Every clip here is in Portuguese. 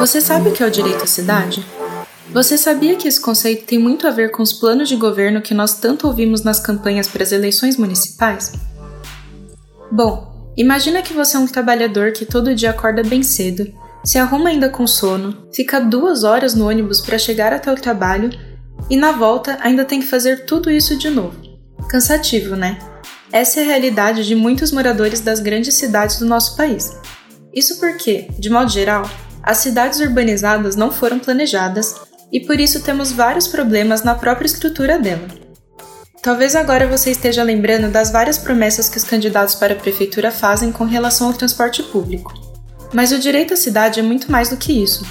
Você sabe o que é o direito à cidade? Você sabia que esse conceito tem muito a ver com os planos de governo que nós tanto ouvimos nas campanhas para as eleições municipais? Bom, imagina que você é um trabalhador que todo dia acorda bem cedo, se arruma ainda com sono, fica duas horas no ônibus para chegar até o trabalho e na volta ainda tem que fazer tudo isso de novo. Cansativo, né? Essa é a realidade de muitos moradores das grandes cidades do nosso país. Isso porque, de modo geral, as cidades urbanizadas não foram planejadas e por isso temos vários problemas na própria estrutura dela. Talvez agora você esteja lembrando das várias promessas que os candidatos para a prefeitura fazem com relação ao transporte público. Mas o direito à cidade é muito mais do que isso.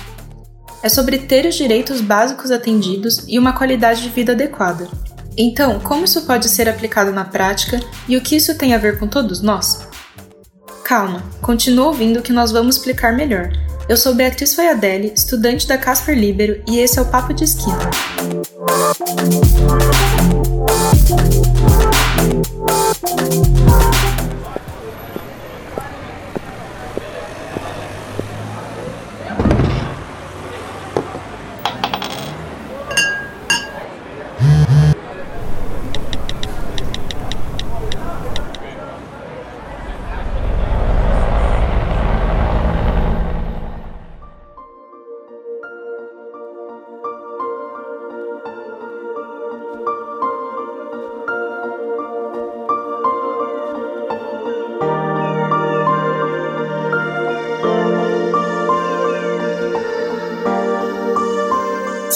É sobre ter os direitos básicos atendidos e uma qualidade de vida adequada. Então, como isso pode ser aplicado na prática e o que isso tem a ver com todos nós? Calma, continua ouvindo que nós vamos explicar melhor. Eu sou Beatriz Faiadelli, estudante da Casper Libero, e esse é o Papo de Esquina.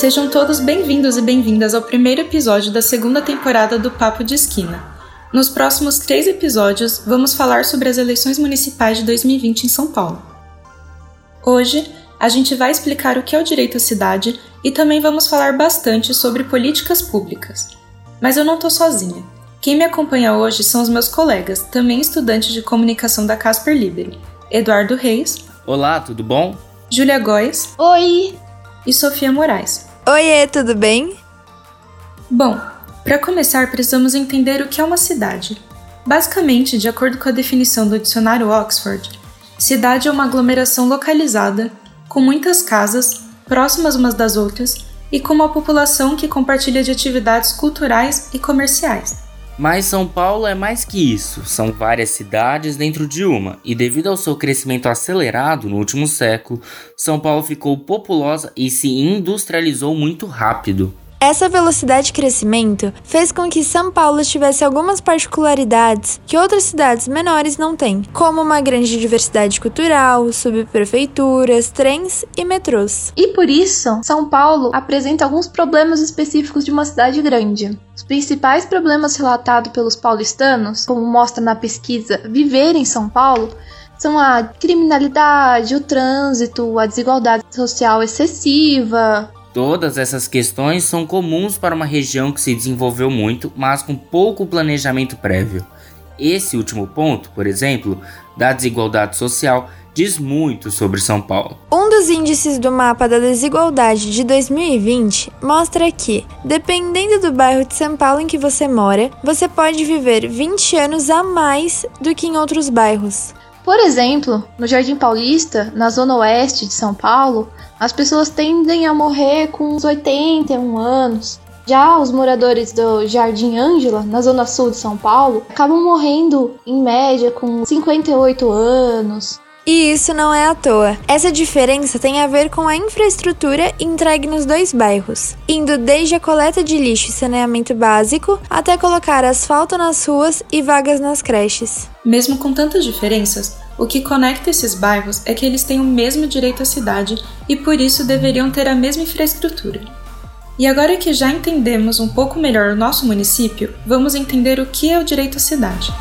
Sejam todos bem-vindos e bem-vindas ao primeiro episódio da segunda temporada do Papo de Esquina. Nos próximos três episódios, vamos falar sobre as eleições municipais de 2020 em São Paulo. Hoje, a gente vai explicar o que é o direito à cidade e também vamos falar bastante sobre políticas públicas. Mas eu não estou sozinha. Quem me acompanha hoje são os meus colegas, também estudantes de comunicação da Casper Libero, Eduardo Reis. Olá, tudo bom? Júlia Góes. Oi! E Sofia Moraes. Oiê, tudo bem? Bom, para começar, precisamos entender o que é uma cidade. Basicamente, de acordo com a definição do dicionário Oxford, cidade é uma aglomeração localizada, com muitas casas, próximas umas das outras, e com uma população que compartilha de atividades culturais e comerciais. Mas São Paulo é mais que isso, são várias cidades dentro de uma, e devido ao seu crescimento acelerado no último século, São Paulo ficou populosa e se industrializou muito rápido. Essa velocidade de crescimento fez com que São Paulo tivesse algumas particularidades que outras cidades menores não têm, como uma grande diversidade cultural, subprefeituras, trens e metrôs. E por isso, São Paulo apresenta alguns problemas específicos de uma cidade grande. Os principais problemas relatados pelos paulistanos, como mostra na pesquisa Viver em São Paulo, são a criminalidade, o trânsito, a desigualdade social excessiva, Todas essas questões são comuns para uma região que se desenvolveu muito, mas com pouco planejamento prévio. Esse último ponto, por exemplo, da desigualdade social, diz muito sobre São Paulo. Um dos índices do mapa da desigualdade de 2020 mostra que, dependendo do bairro de São Paulo em que você mora, você pode viver 20 anos a mais do que em outros bairros. Por exemplo, no Jardim Paulista, na zona oeste de São Paulo, as pessoas tendem a morrer com uns 81 anos. Já os moradores do Jardim Ângela, na zona sul de São Paulo, acabam morrendo em média com 58 anos. E isso não é à toa. Essa diferença tem a ver com a infraestrutura entregue nos dois bairros, indo desde a coleta de lixo e saneamento básico até colocar asfalto nas ruas e vagas nas creches. Mesmo com tantas diferenças, o que conecta esses bairros é que eles têm o mesmo direito à cidade e por isso deveriam ter a mesma infraestrutura. E agora que já entendemos um pouco melhor o nosso município, vamos entender o que é o direito à cidade.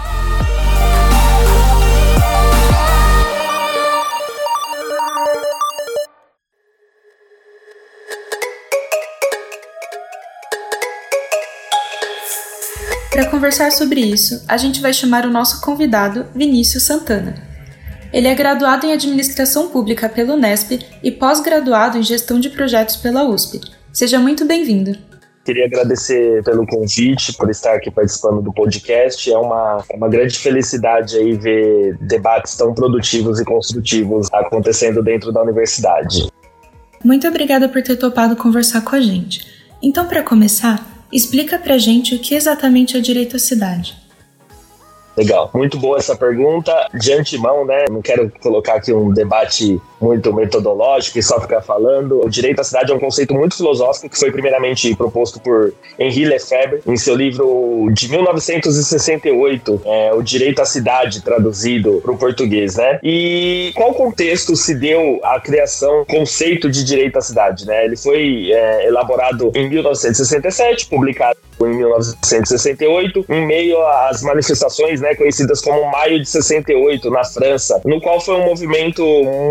Para conversar sobre isso, a gente vai chamar o nosso convidado, Vinícius Santana. Ele é graduado em Administração Pública pela Unesp e pós-graduado em Gestão de Projetos pela USP. Seja muito bem-vindo. Queria agradecer pelo convite, por estar aqui participando do podcast. É uma, uma grande felicidade aí ver debates tão produtivos e construtivos acontecendo dentro da universidade. Muito obrigada por ter topado conversar com a gente. Então, para começar, explica pra gente o que exatamente é direito à cidade. Legal, muito boa essa pergunta. De antemão, né? Não quero colocar aqui um debate muito metodológico e só ficar falando. O direito à cidade é um conceito muito filosófico que foi primeiramente proposto por Henri Lefebvre em seu livro de 1968, é, O Direito à Cidade, traduzido para o português, né? E qual contexto se deu a criação conceito de direito à cidade, né? Ele foi é, elaborado em 1967, publicado em 1968, em meio às manifestações né, conhecidas como Maio de 68 na França, no qual foi um movimento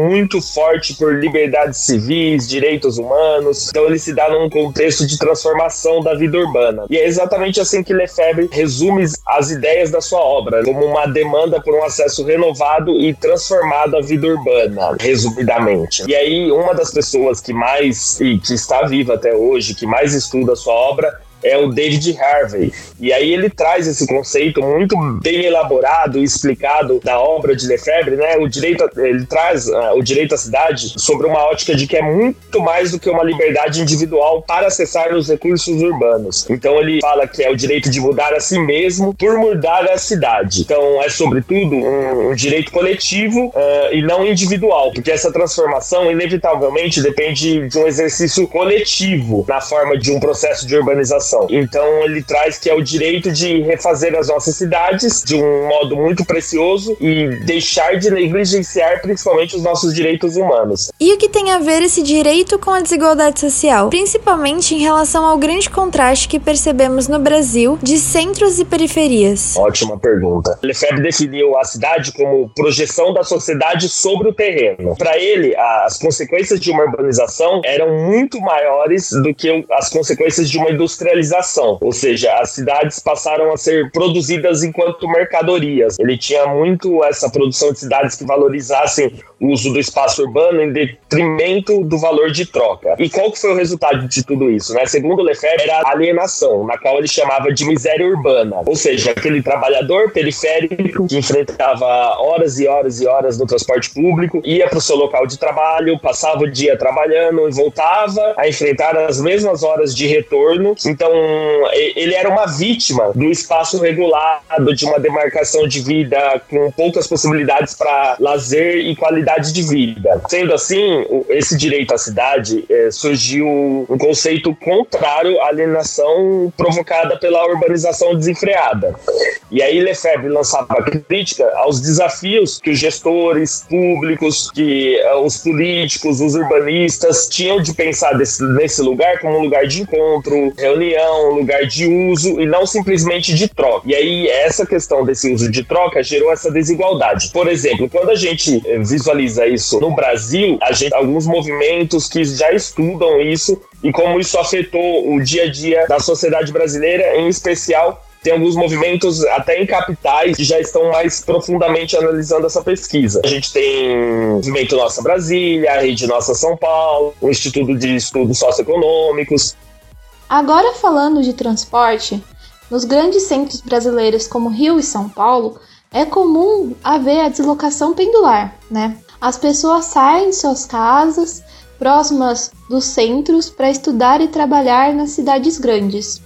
muito forte por liberdades civis, direitos humanos. Então ele se dá num contexto de transformação da vida urbana. E é exatamente assim que Lefebvre resume as ideias da sua obra, como uma demanda por um acesso renovado e transformado à vida urbana, resumidamente. E aí uma das pessoas que mais e que está viva até hoje, que mais estuda a sua obra é o David Harvey. E aí ele traz esse conceito muito bem elaborado e explicado da obra de Lefebvre, né? O direito, ele traz uh, o direito à cidade sobre uma ótica de que é muito mais do que uma liberdade individual para acessar os recursos urbanos. Então ele fala que é o direito de mudar a si mesmo por mudar a cidade. Então é sobretudo um, um direito coletivo uh, e não individual, porque essa transformação inevitavelmente depende de um exercício coletivo na forma de um processo de urbanização então ele traz que é o direito de refazer as nossas cidades de um modo muito precioso e deixar de negligenciar principalmente os nossos direitos humanos. E o que tem a ver esse direito com a desigualdade social, principalmente em relação ao grande contraste que percebemos no Brasil de centros e periferias? Ótima pergunta. Lefebvre definiu a cidade como projeção da sociedade sobre o terreno. Para ele, as consequências de uma urbanização eram muito maiores do que as consequências de uma industrialização industrialização, ou seja, as cidades passaram a ser produzidas enquanto mercadorias. Ele tinha muito essa produção de cidades que valorizassem o uso do espaço urbano em detrimento do valor de troca. E qual que foi o resultado de tudo isso? Né? Segundo Lefebvre, era a alienação, na qual ele chamava de miséria urbana, ou seja, aquele trabalhador periférico que enfrentava horas e horas e horas no transporte público, ia para o seu local de trabalho, passava o dia trabalhando e voltava a enfrentar as mesmas horas de retorno. Então, ele era uma vítima do espaço regulado, de uma demarcação de vida com poucas possibilidades para lazer e qualidade de vida. Sendo assim, esse direito à cidade é, surgiu um conceito contrário à alienação provocada pela urbanização desenfreada. E aí Lefebvre lançava crítica aos desafios que os gestores públicos, que uh, os políticos, os urbanistas tinham de pensar desse, nesse lugar como um lugar de encontro, reunião, um lugar de uso e não simplesmente de troca. E aí, essa questão desse uso de troca gerou essa desigualdade. Por exemplo, quando a gente eh, visualiza isso no Brasil, a gente alguns movimentos que já estudam isso e como isso afetou o dia a dia da sociedade brasileira, em especial tem alguns movimentos até em capitais que já estão mais profundamente analisando essa pesquisa. A gente tem o Movimento Nossa Brasília, a Rede Nossa São Paulo, o Instituto de Estudos Socioeconômicos, Agora falando de transporte, nos grandes centros brasileiros como Rio e São Paulo, é comum haver a deslocação pendular, né? As pessoas saem de suas casas próximas dos centros para estudar e trabalhar nas cidades grandes.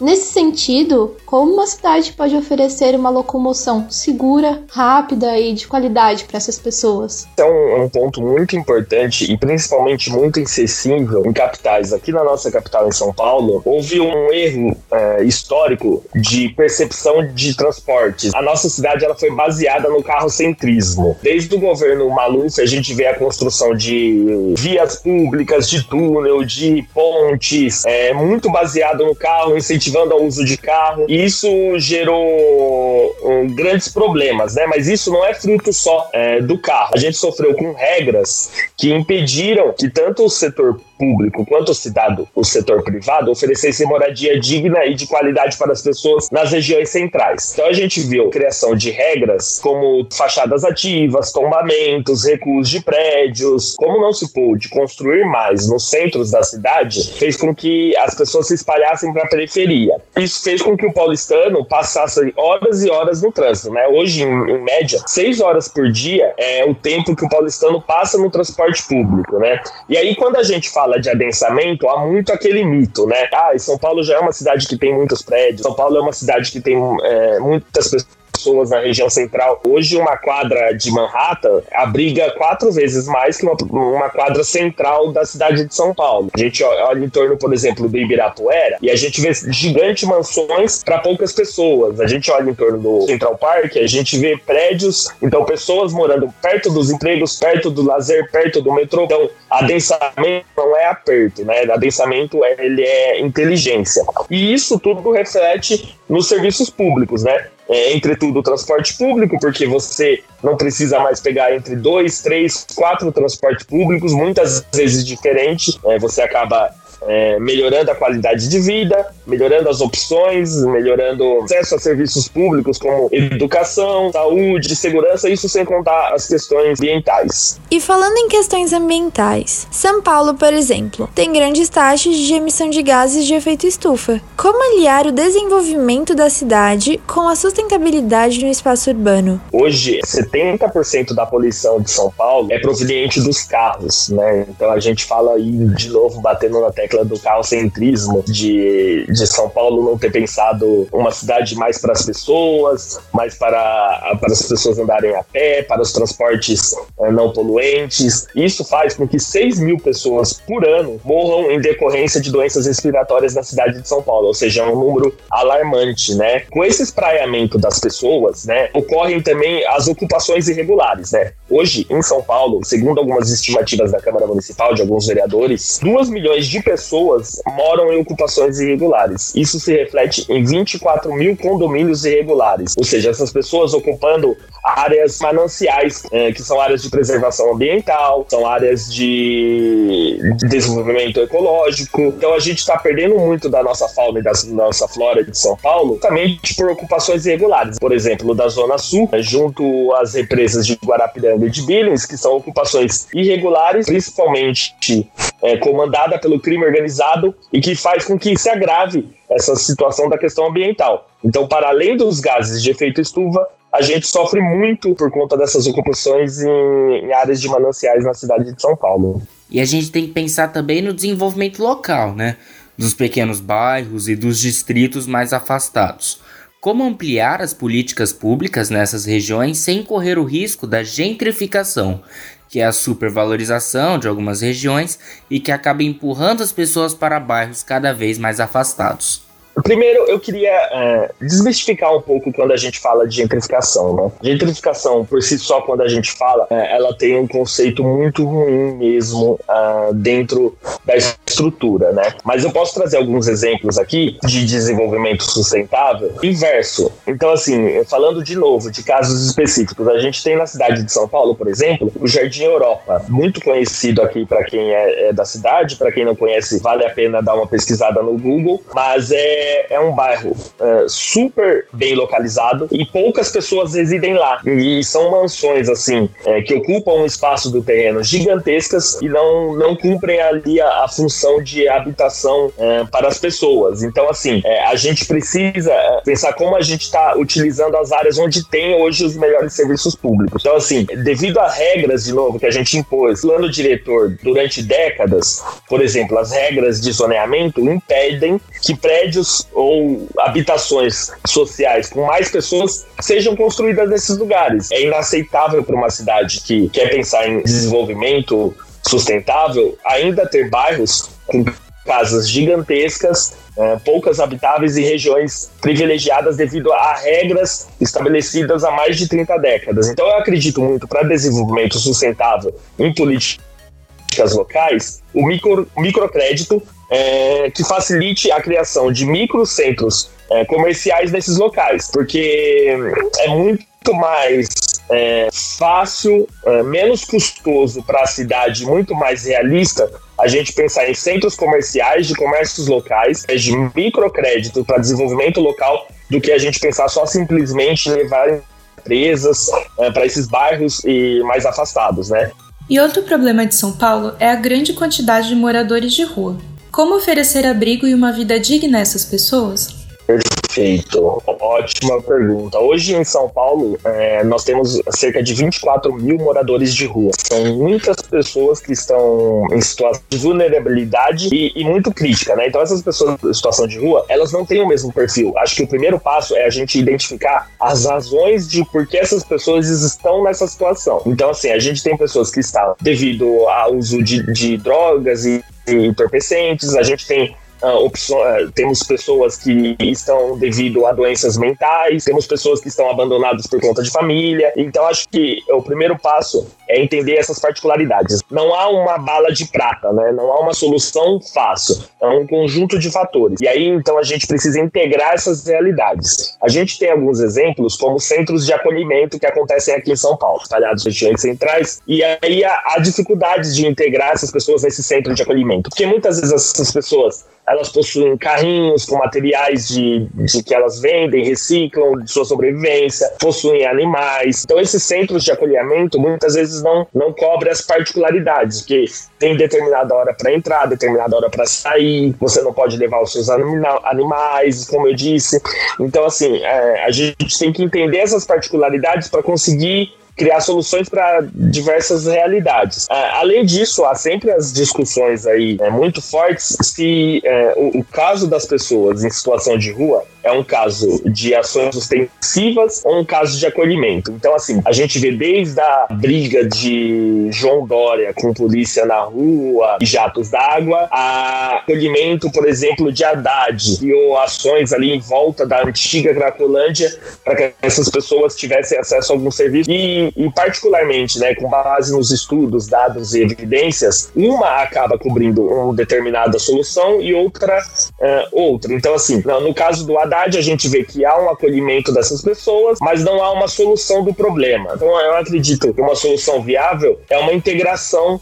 Nesse sentido, como uma cidade pode oferecer uma locomoção segura, rápida e de qualidade para essas pessoas? É um, um, ponto muito importante e principalmente muito insensível em capitais. Aqui na nossa capital, em São Paulo, houve um erro é, histórico de percepção de transportes. A nossa cidade ela foi baseada no carrocentrismo. Desde o governo Maluf, a gente vê a construção de vias públicas, de túnel, de pontes, é, muito baseado no carro, incentivando incentivando ao uso de carro. E isso gerou um, grandes problemas, né? Mas isso não é fruto só é, do carro. A gente sofreu com regras que impediram que tanto o setor público quanto o cidado, o setor privado, oferecesse moradia digna e de qualidade para as pessoas nas regiões centrais. Então a gente viu criação de regras como fachadas ativas, tombamentos, recuos de prédios. Como não se pôde construir mais nos centros da cidade, fez com que as pessoas se espalhassem para a periferia. Isso fez com que o paulistano passasse horas e horas no trânsito. Né? Hoje, em, em média, seis horas por dia é o tempo que o paulistano passa no transporte público. Né? E aí, quando a gente fala de adensamento, há muito aquele mito, né? Ah, São Paulo já é uma cidade que tem muitos prédios, São Paulo é uma cidade que tem é, muitas pessoas pessoas na região central. Hoje, uma quadra de Manhattan abriga quatro vezes mais que uma, uma quadra central da cidade de São Paulo. A gente olha em torno, por exemplo, do Ibirapuera e a gente vê gigantes mansões para poucas pessoas. A gente olha em torno do Central Park, a gente vê prédios, então pessoas morando perto dos empregos, perto do lazer, perto do metrô. Então, adensamento não é aperto, né? Adensamento ele é inteligência. E isso tudo reflete nos serviços públicos, né? É, entre tudo o transporte público, porque você não precisa mais pegar entre dois, três, quatro transportes públicos, muitas vezes diferentes. É, você acaba é, melhorando a qualidade de vida, melhorando as opções, melhorando acesso a serviços públicos como educação, saúde, segurança, isso sem contar as questões ambientais. E falando em questões ambientais, São Paulo, por exemplo, tem grandes taxas de emissão de gases de efeito estufa. Como aliar o desenvolvimento da cidade com a sustentabilidade no espaço urbano? Hoje, 70% da poluição de São Paulo é proveniente dos carros, né? Então a gente fala aí de novo batendo na tecla tecla do carrocentrismo, de, de São Paulo não ter pensado uma cidade mais para as pessoas, mais para, para as pessoas andarem a pé, para os transportes é, não poluentes. Isso faz com que 6 mil pessoas por ano morram em decorrência de doenças respiratórias na cidade de São Paulo, ou seja, é um número alarmante, né? Com esse espraiamento das pessoas, né, ocorrem também as ocupações irregulares, né? Hoje, em São Paulo, segundo algumas estimativas da Câmara Municipal, de alguns vereadores, 2 milhões de pessoas moram em ocupações irregulares. Isso se reflete em 24 mil condomínios irregulares, ou seja, essas pessoas ocupando áreas mananciais, é, que são áreas de preservação ambiental, são áreas de desenvolvimento ecológico. Então a gente está perdendo muito da nossa fauna e da nossa flora de São Paulo, também por ocupações irregulares. Por exemplo, da Zona Sul, é, junto às represas de Guarapiranga de Billings, que são ocupações irregulares, principalmente é, comandada pelo crime organizado e que faz com que se agrave essa situação da questão ambiental. Então, para além dos gases de efeito estufa, a gente sofre muito por conta dessas ocupações em, em, áreas de mananciais na cidade de São Paulo. E a gente tem que pensar também no desenvolvimento local, né? Dos pequenos bairros e dos distritos mais afastados. Como ampliar as políticas públicas nessas regiões sem correr o risco da gentrificação, que é a supervalorização de algumas regiões e que acaba empurrando as pessoas para bairros cada vez mais afastados. Primeiro, eu queria é, desmistificar um pouco quando a gente fala de gentrificação. Né? Gentrificação, por si só, quando a gente fala, é, ela tem um conceito muito ruim mesmo uh, dentro da estrutura. Né? Mas eu posso trazer alguns exemplos aqui de desenvolvimento sustentável inverso. Então, assim, falando de novo de casos específicos, a gente tem na cidade de São Paulo, por exemplo, o Jardim Europa, muito conhecido aqui para quem é, é da cidade, para quem não conhece, vale a pena dar uma pesquisada no Google, mas é é, é, um bairro é, super bem localizado e poucas pessoas residem lá. E são mansões, assim, é, que ocupam um espaço do terreno gigantescas e não, não cumprem ali a, a função de habitação é, para as pessoas. Então, assim, é, a gente precisa pensar como a gente está utilizando as áreas onde tem hoje os melhores serviços públicos. Então, assim, devido a regras, de novo, que a gente impôs, plano diretor durante décadas, por exemplo, as regras de zoneamento impedem que prédios ou habitações sociais com mais pessoas sejam construídas nesses lugares. É inaceitável para uma cidade que quer pensar em desenvolvimento sustentável ainda ter bairros com casas gigantescas, é, poucas habitáveis e regiões privilegiadas devido a regras estabelecidas há mais de 30 décadas. Então eu acredito muito para desenvolvimento sustentável em políticas locais, o micro, microcrédito é, que facilite a criação de microcentros é, comerciais nesses locais, porque é muito mais é, fácil, é, menos custoso para a cidade, muito mais realista a gente pensar em centros comerciais, de comércios locais, de microcrédito para desenvolvimento local, do que a gente pensar só simplesmente levar empresas é, para esses bairros e mais afastados, né? E outro problema de São Paulo é a grande quantidade de moradores de rua. Como oferecer abrigo e uma vida digna a essas pessoas? Perfeito, ótima pergunta. Hoje em São Paulo, é, nós temos cerca de 24 mil moradores de rua. São muitas pessoas que estão em situação de vulnerabilidade e, e, muito crítica, né? Então, essas pessoas em situação de rua, elas não têm o mesmo perfil. Acho que o primeiro passo é a gente identificar as razões de por que essas pessoas estão nessa situação. Então, assim, a gente tem pessoas que estão devido ao uso de, de drogas e entorpecentes, a gente tem uh, temos pessoas que estão devido a doenças mentais, temos pessoas que estão abandonadas por conta de família. Então, acho que o primeiro passo é entender essas particularidades. Não há uma bala de prata, né? Não há uma solução fácil. É um conjunto de fatores. E aí, então, a gente precisa integrar essas realidades. A gente tem alguns exemplos, como centros de acolhimento que acontecem aqui em São Paulo, espalhados regiões centrais. E aí há dificuldades de integrar essas pessoas nesse centro de acolhimento. Porque muitas vezes essas pessoas elas possuem carrinhos com materiais de, de que elas vendem, reciclam de sua sobrevivência, possuem animais. Então, esses centros de acolhimento muitas vezes não, não cobrem as particularidades, que tem determinada hora para entrar, determinada hora para sair, você não pode levar os seus animais, como eu disse. Então, assim, é, a gente tem que entender essas particularidades para conseguir criar soluções para diversas realidades. Ah, além disso, há sempre as discussões aí é, muito fortes se é, o, o, caso das pessoas em situação de rua é um caso de ações ostensivas ou um caso de acolhimento. Então, assim, a gente vê desde a briga de João Dória com polícia na rua e jatos d'água, a acolhimento, por exemplo, de Haddad, ou ações ali em volta da antiga Cracolândia para que essas pessoas tivessem acesso a algum serviço. E e, particularmente, né, com base nos estudos, dados e evidências, uma acaba cobrindo uma determinada solução e outra uh, outra. Então, assim, no caso do Haddad, a gente vê que há um acolhimento dessas pessoas, mas não há uma solução do problema. Então, eu acredito que uma solução viável é uma integração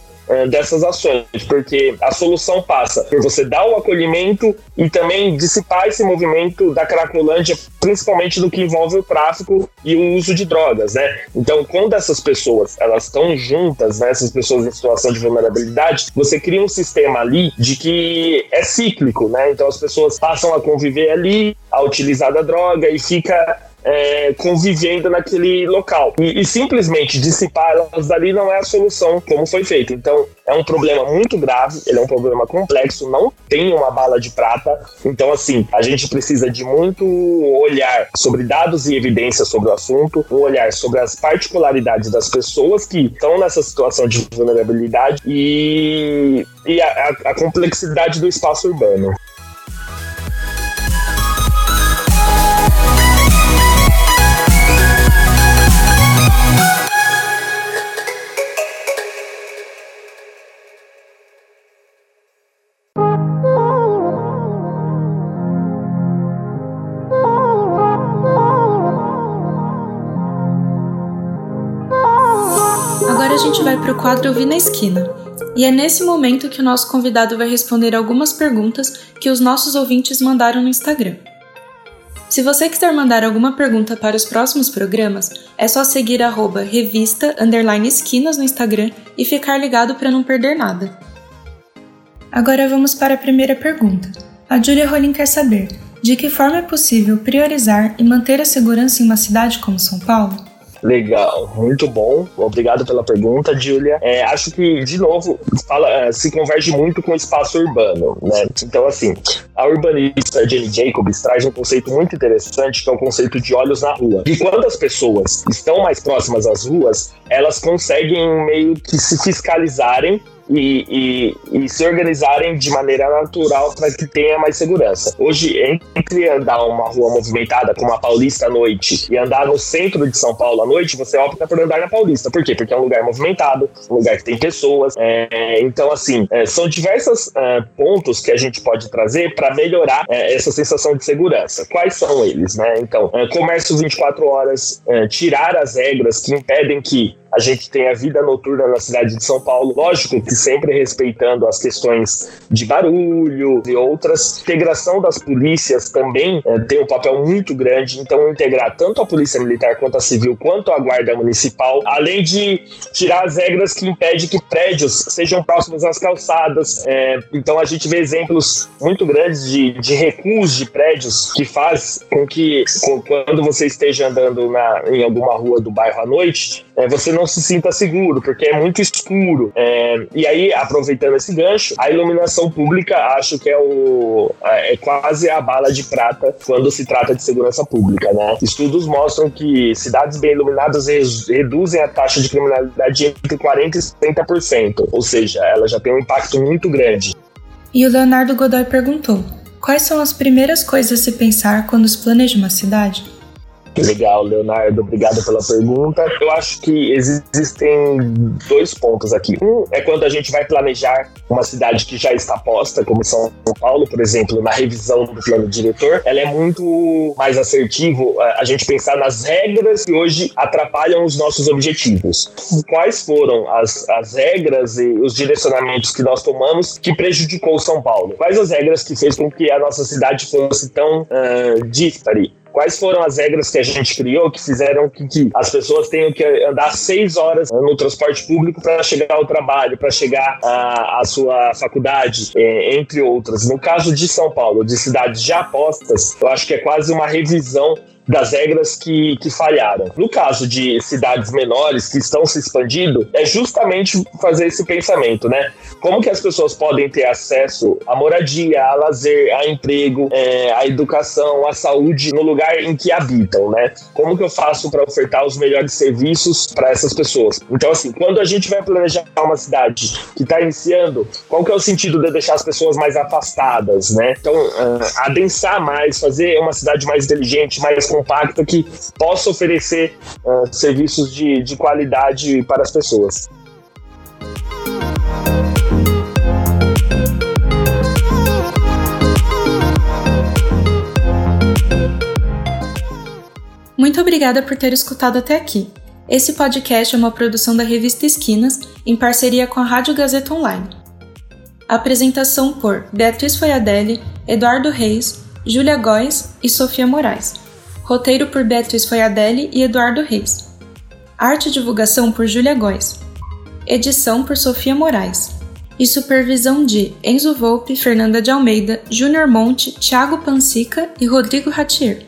dessas ações, porque a solução passa por você dar o acolhimento e também dissipar esse movimento da Cracolândia, principalmente do que envolve o tráfico e o uso de drogas, né? Então, quando essas pessoas elas estão juntas, né, essas pessoas em situação de vulnerabilidade, você cria um sistema ali de que é cíclico, né? Então as pessoas passam a conviver ali, a utilizar da droga e fica é, convivendo naquele local. E, e, simplesmente dissipar elas dali não é a solução, como foi feito. Então, é um problema muito grave, ele é um problema complexo, não tem uma bala de prata. Então, assim, a gente precisa de muito olhar sobre dados e evidências sobre o assunto, um olhar sobre as particularidades das pessoas que estão nessa situação de vulnerabilidade e, e a, a, a complexidade do espaço urbano. Quadro Ouvir na Esquina. E é nesse momento que o nosso convidado vai responder algumas perguntas que os nossos ouvintes mandaram no Instagram. Se você quiser mandar alguma pergunta para os próximos programas, é só seguir arroba revista esquinas no Instagram e ficar ligado para não perder nada. Agora vamos para a primeira pergunta. A Julia Rolim quer saber: de que forma é possível priorizar e manter a segurança em uma cidade como São Paulo? Legal, muito bom. Obrigado pela pergunta, Julia. É, acho que, de novo, fala, é, se converge muito com o espaço urbano, né? Então, assim, a urbanista Jenny Jacobs traz um conceito muito interessante, que é o conceito de olhos na rua. E quando as pessoas estão mais próximas às ruas, elas conseguem meio que se fiscalizarem e, e, e se organizarem de maneira natural para que tenha mais segurança. Hoje, entre andar uma rua movimentada como a Paulista à noite e andar no centro de São Paulo à noite, você opta por andar na Paulista. Por quê? Porque é um lugar movimentado, um lugar que tem pessoas. É, então, assim, é, são diversos é, pontos que a gente pode trazer para melhorar é, essa sensação de segurança. Quais são eles, né? Então, é, comércio 24 horas, é, tirar as regras que impedem que a gente tem a vida noturna na cidade de São Paulo, lógico que sempre respeitando as questões de barulho e outras. Integração das polícias também é, tem um papel muito grande, então integrar tanto a polícia militar quanto a civil, quanto a guarda municipal, além de tirar as regras que impedem que prédios sejam próximos às calçadas. É, então a gente vê exemplos muito grandes de, de recuos de prédios que faz com que com, quando você esteja andando na, em alguma rua do bairro à noite, é, você não se sinta seguro, porque é muito escuro. É, e aí, aproveitando esse gancho, a iluminação pública acho que é, o, é quase a bala de prata quando se trata de segurança pública. Né? Estudos mostram que cidades bem iluminadas reduzem a taxa de criminalidade entre 40% e 70%, ou seja, ela já tem um impacto muito grande. E o Leonardo Godoy perguntou: quais são as primeiras coisas a se pensar quando se planeja uma cidade? Legal, Leonardo, obrigado pela pergunta. Eu acho que existem dois pontos aqui. Um é quando a gente vai planejar uma cidade que já está posta, como São Paulo, por exemplo, na revisão do plano diretor, ela é muito mais assertivo a gente pensar nas regras que hoje atrapalham os nossos objetivos. Quais foram as, as regras e os direcionamentos que nós tomamos que prejudicou São Paulo? Quais as regras que fez com que a nossa cidade fosse tão uh, dispare? Quais foram as regras que a gente criou que fizeram que, que as pessoas tenham que andar seis horas no transporte público para chegar ao trabalho, para chegar à, sua faculdade, é, entre outras? No caso de São Paulo, de cidades já postas, eu acho que é quase uma revisão das regras que, que falharam. No caso de cidades menores que estão se expandindo, é justamente fazer esse pensamento, né? Como que as pessoas podem ter acesso à moradia, a lazer, a emprego, é, à educação, à saúde no lugar em que habitam, né? Como que eu faço para ofertar os melhores serviços para essas pessoas? Então, assim, quando a gente vai planejar uma cidade que está iniciando, qual que é o sentido de deixar as pessoas mais afastadas, né? Então, uh, adensar mais, fazer uma cidade mais inteligente, mais compacta que possa oferecer uh, serviços de, de qualidade para as pessoas. Muito obrigada por ter escutado até aqui. Esse podcast é uma produção da revista Esquinas, em parceria com a Rádio Gazeta Online. Apresentação por Beatriz Foiadelli, Eduardo Reis, Júlia Góes e Sofia Moraes. Roteiro por Beatriz Foiadelli e Eduardo Reis. Arte e divulgação por Júlia Góes. Edição por Sofia Moraes. E supervisão de Enzo Volpe, Fernanda de Almeida, Júnior Monte, Thiago Pansica e Rodrigo Ratier.